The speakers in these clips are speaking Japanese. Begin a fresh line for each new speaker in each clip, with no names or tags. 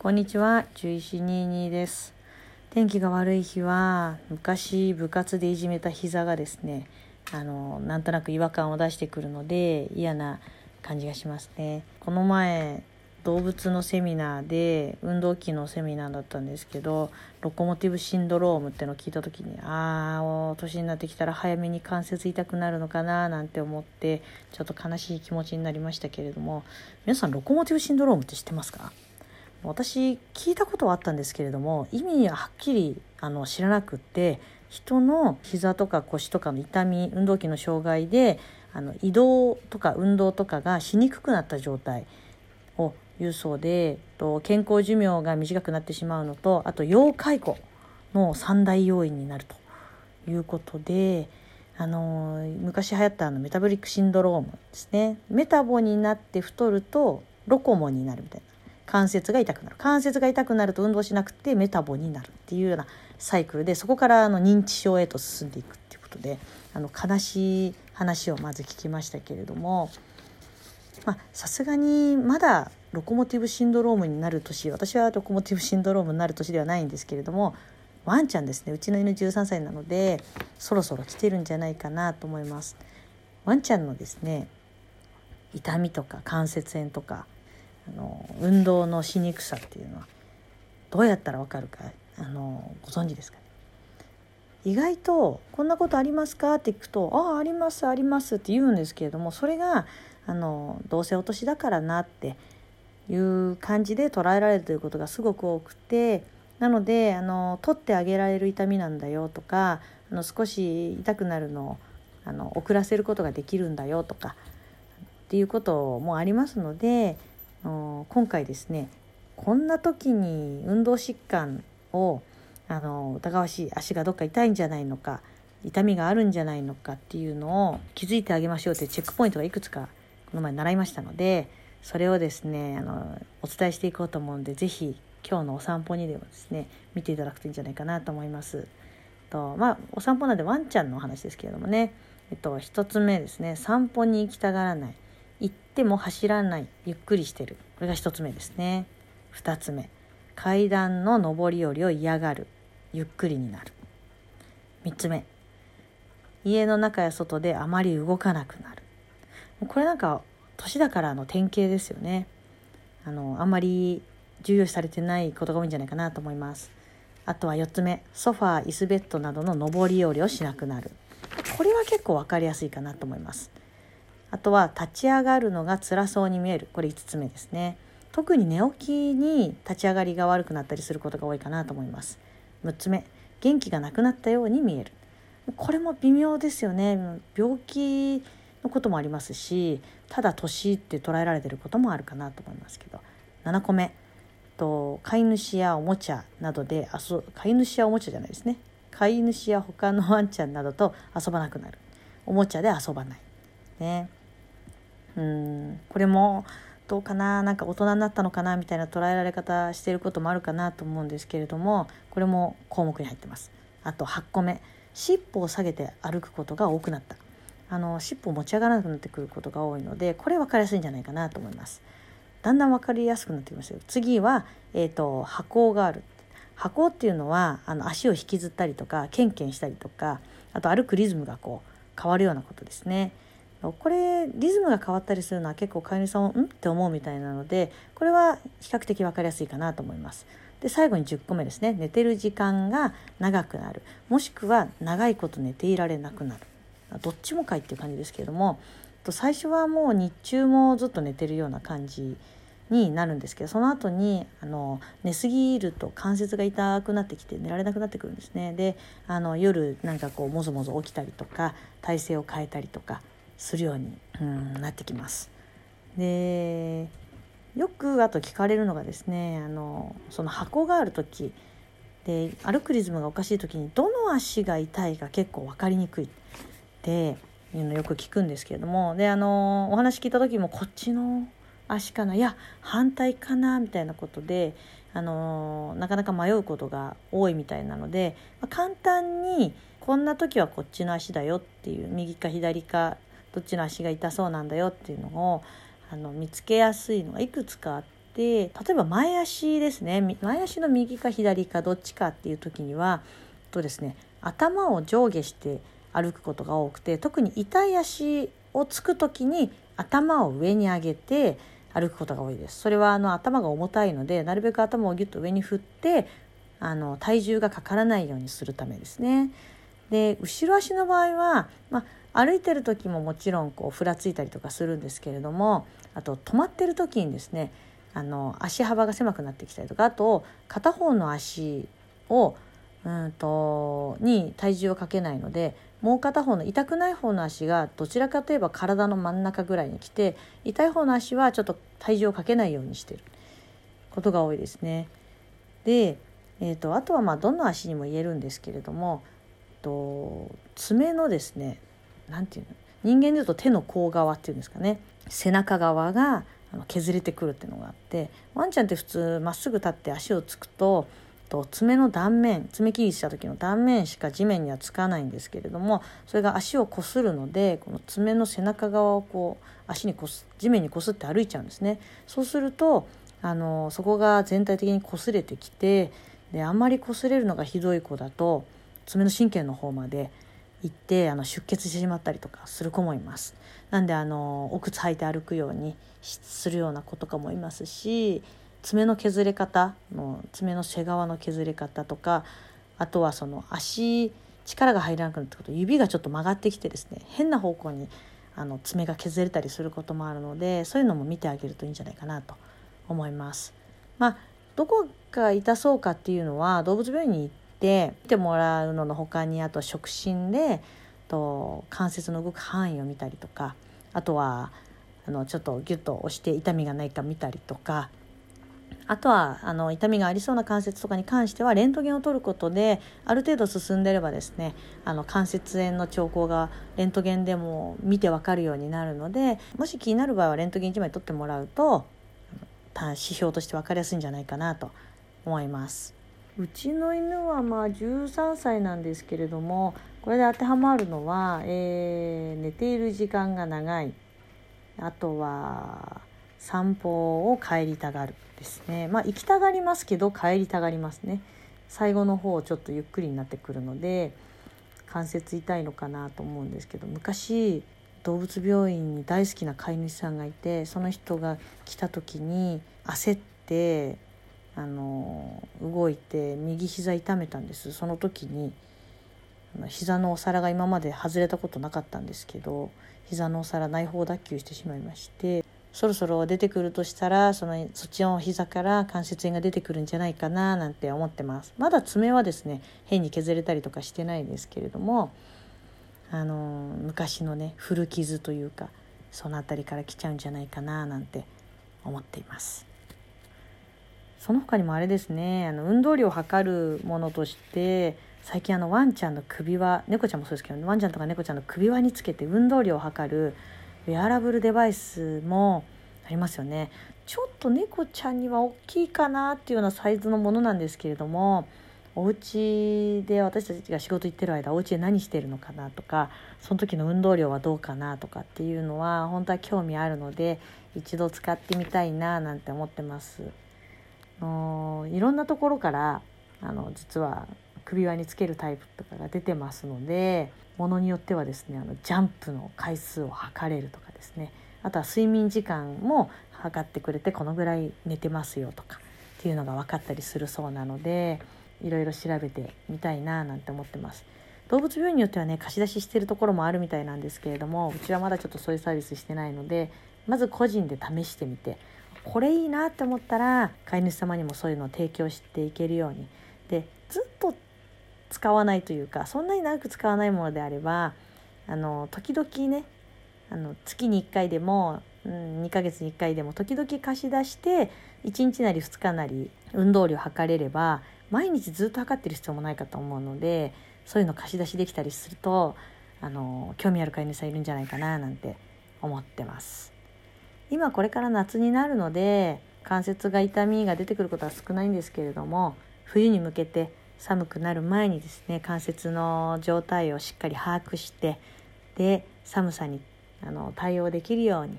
こんにちは、獣医師22です。天気が悪い日は、昔部活でいじめた膝がですね、あの、なんとなく違和感を出してくるので、嫌な感じがしますね。この前、動物のセミナーで、運動器のセミナーだったんですけど、ロコモティブシンドロームってのを聞いた時に、ああ、年になってきたら早めに関節痛くなるのかななんて思って、ちょっと悲しい気持ちになりましたけれども、皆さんロコモティブシンドロームって知ってますか？私聞いたことはあったんですけれども意味ははっきりあの知らなくって人の膝とか腰とかの痛み運動器の障害であの移動とか運動とかがしにくくなった状態を言うそうでと健康寿命が短くなってしまうのとあと要介護の三大要因になるということであの昔流行ったあのメタボリックシンドロームですね。メタボになって太るとロコモになるみたいな。関節が痛くなる関節が痛くなると運動しなくてメタボになるっていうようなサイクルでそこからあの認知症へと進んでいくっていうことであの悲しい話をまず聞きましたけれどもさすがにまだロコモティブシンドロームになる年私はロコモティブシンドロームになる年ではないんですけれどもワンちゃんですねうちの犬13歳なのでそろそろ来てるんじゃないかなと思います。ワンちゃんのですね痛みとか関節炎とかの運動のしにくさっていうのはどうやったらわかるかあのご存知ですか、ね、意外と「こんなことありますか?」って聞くと「ああありますあります」って言うんですけれどもそれがあのどうせお年だからなっていう感じで捉えられるということがすごく多くてなのであの取ってあげられる痛みなんだよとかあの少し痛くなるのをあの遅らせることができるんだよとかっていうこともありますので今回ですねこんな時に運動疾患をあの疑わしい足がどっか痛いんじゃないのか痛みがあるんじゃないのかっていうのを気づいてあげましょうというチェックポイントがいくつかこの前習いましたのでそれをですねあのお伝えしていこうと思うんで是非今日のお散歩にでもですね見ていただくといいんじゃないかなと思います。とまあお散歩なんでワンちゃんのお話ですけれどもね、えっと、1つ目ですね。散歩に行きたがらない。行っても走らないゆっくりしてる。これが1つ目ですね。2つ目。階段の上り下りを嫌がる。ゆっくりになる。3つ目。家の中や外であまり動かなくなる。これなんか年だからの典型ですよね。あのあんまり重要視されてないことが多いんじゃないかなと思います。あとは4つ目。ソファー椅子ベッドなどの上り下りをしなくなる。これは結構分かりやすいかなと思います。あとは立ち上がるのが辛そうに見える。これ5つ目ですね。特に寝起きに立ち上がりが悪くなったりすることが多いかなと思います。6つ目。元気がなくなったように見える。これも微妙ですよね。病気のこともありますしただ年って捉えられてることもあるかなと思いますけど。7個目。と飼い主やおもちゃなどで遊飼い主やおもちゃじゃないですね。飼い主や他のワンちゃんなどと遊ばなくなる。おもちゃで遊ばない。ね。うん。これもどうかななんか大人になったのかなみたいな捉えられ方してることもあるかなと思うんですけれどもこれも項目に入ってます。あと8個目。尻尾を下げて歩くことが多くなった。あの尻尾を持ち上がらなくなってくることが多いのでこれ分かりやすいんじゃないかなと思います。だんだん分かりやすくなってきますよ。次は、えーと、歩行がある。歩行っていうのはあの足を引きずったりとかケンケンしたりとかあと歩くリズムがこう変わるようなことですね。これリズムが変わったりするのは結構飼い主さんん？って思うみたいなのでこれは比較的分かりやすいかなと思います。で最後に10個目ですね。寝てる時間が長くなる。もしくは長いこと寝ていられなくなる。どっちもかいっていう感じですけれども最初はもう日中もずっと寝てるような感じになるんですけどその後にあの寝すぎると関節が痛くなってきて寝られなくなってくるんですね。であの夜なんかこうもぞもぞ起きたりとか体勢を変えたりとかするように、うん、なってきます。でよくあと聞かれるのがですねあのその箱がある時で歩くリズムがおかしい時にどの足が痛いか結構分かりにくいっていうのよく聞くんですけれどもであのお話聞いた時もこっちの足かないや反対かなみたいなことであのなかなか迷うことが多いみたいなので、まあ、簡単にこんな時はこっちの足だよっていう右か左かどっちの足が痛そうなんだよっていうのをあの見つけやすいのがいくつかあって例えば前足ですね前足の右か左かどっちかっていう時にはとですね頭を上下して歩くことが多くて特に痛い足をつく時に頭を上に上げて歩くことが多いですそれはあの頭が重たいのでなるべく頭をギュッと上に振ってあの体重がかからないようにするためですね。で後ろ足の場合は、まあ、歩いてる時ももちろんこうふらついたりとかするんですけれどもあと止まってる時にですねあの足幅が狭くなってきたりとかあと片方の足をうんとに体重をかけないのでもう片方の痛くない方の足がどちらかといえば体の真ん中ぐらいに来て痛い方の足はちょっと体重をかけないようにしてることが多いですね。で、えーと、あとはまあどの足にも言えるんですけれどもと爪のですね何て言うの？人間でいうと手の甲側っていうんですかね背中側が削れてくるっていうのがあってワンちゃんって普通まっすぐ立って足をつくとと爪の断面爪切りした時の断面しか地面にはつかないんですけれどもそれが足をこするのでこの爪の背中側をこう足にこす地面にこすって歩いちゃうんですね。そうするとあのそこが全体的に擦れてきてであんまり擦れるのがひどい子だと爪の神経の方まで行ってあの出血してしまったりとかする子もいます。なんであのお靴履いて歩くようにするような子とかもいますし爪の削れ方の爪の背側の削れ方とかあとはその足力が入らなくなってくると指がちょっと曲がってきてですね変な方向にあの爪が削れたりすることもあるのでそういうのも見てあげるといいんじゃないかなと思います。まあ、どこが痛そうかっていうのは動物病院に行て見てもらうのの他にあと触診でと関節の動く範囲を見たりとかあとはあのちょっとギュッと押して痛みがないか見たりとかあとはあの痛みがありそうな関節とかに関してはレントゲンを取ることである程度進んでればですねあの関節炎の兆候がレントゲンでも見てわかるようになるのでもし気になる場合はレントゲン1枚取ってもらうと指標として分かりやすいんじゃないかなと思います。うちの犬はまあ13歳なんですけれどもこれで当てはまるのは、えー、寝ている時間が長い。あとは散歩を帰りたがるですね。まあ行きたがりますけど帰りたがりますね。最後の方ちょっとゆっくりになってくるので関節痛いのかなと思うんですけど昔動物病院に大好きな飼い主さんがいてその人が来た時に焦ってあの動いて右膝痛めたんです。その時に膝のお皿が今まで外れたことなかったんですけど膝のお皿内包脱臼してしまいましてそろそろ出てくるとしたらそのそっちの膝から関節炎が出てくるんじゃないかななんて思ってます。まだ爪はですね変に削れたりとかしてないですけれどもあの昔のね古傷というかその辺りから来ちゃうんじゃないかななんて思っています。その他にもあれですねあの運動量を測るものとして最近あのワンちゃんの首輪猫ちゃんもそうですけどワンちゃんとか猫ちゃんの首輪につけて運動量を測るウェアラブルデバイスもありますよねちょっと猫ちゃんには大きいかなっていうようなサイズのものなんですけれどもお家で私たちが仕事行ってる間お家で何してるのかなとかその時の運動量はどうかなとかっていうのは本当は興味あるので一度使ってみたいななんて思ってます。のいろんなところからあの実は首輪につけるタイプとかが出てますのでものによってはですねあのジャンプの回数を測れるとかですねあとは睡眠時間も測ってくれてこのぐらい寝てますよとかっていうのが分かったりするそうなのでいろいろ調べてみたいななんて思ってます。動物病院によってはね貸し出ししてるところもあるみたいなんですけれどもうちはまだちょっとそういうサービスしてないのでまず個人で試してみてこれいいなって思ったら飼い主様にもそういうのを提供していけるようにでずっと使わないというかそんなに長く使わないものであればあの時々ねあの月に1回でも、うん、2ヶ月に1回でも時々貸し出して1日なり2日なり運動量測れれば毎日ずっと測ってる必要もないかと思うのでそういうの貸し出しできたりするとあの興味ある飼い主さんいるんじゃないかななんて思ってます。今これから夏になるので関節が痛みが出てくることは少ないんですけれども冬に向けて寒くなる前にですね関節の状態をしっかり把握してで寒さにあの対応できるように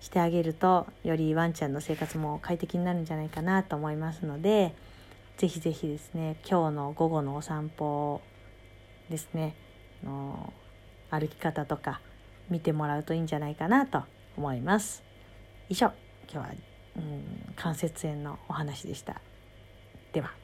してあげるとよりワンちゃんの生活も快適になるんじゃないかなと思いますのでぜひぜひですね今日の午後のお散歩ですねの歩き方とか見てもらうといいんじゃないかなと思います。以上。今日は、うん、関節炎のお話でした。では。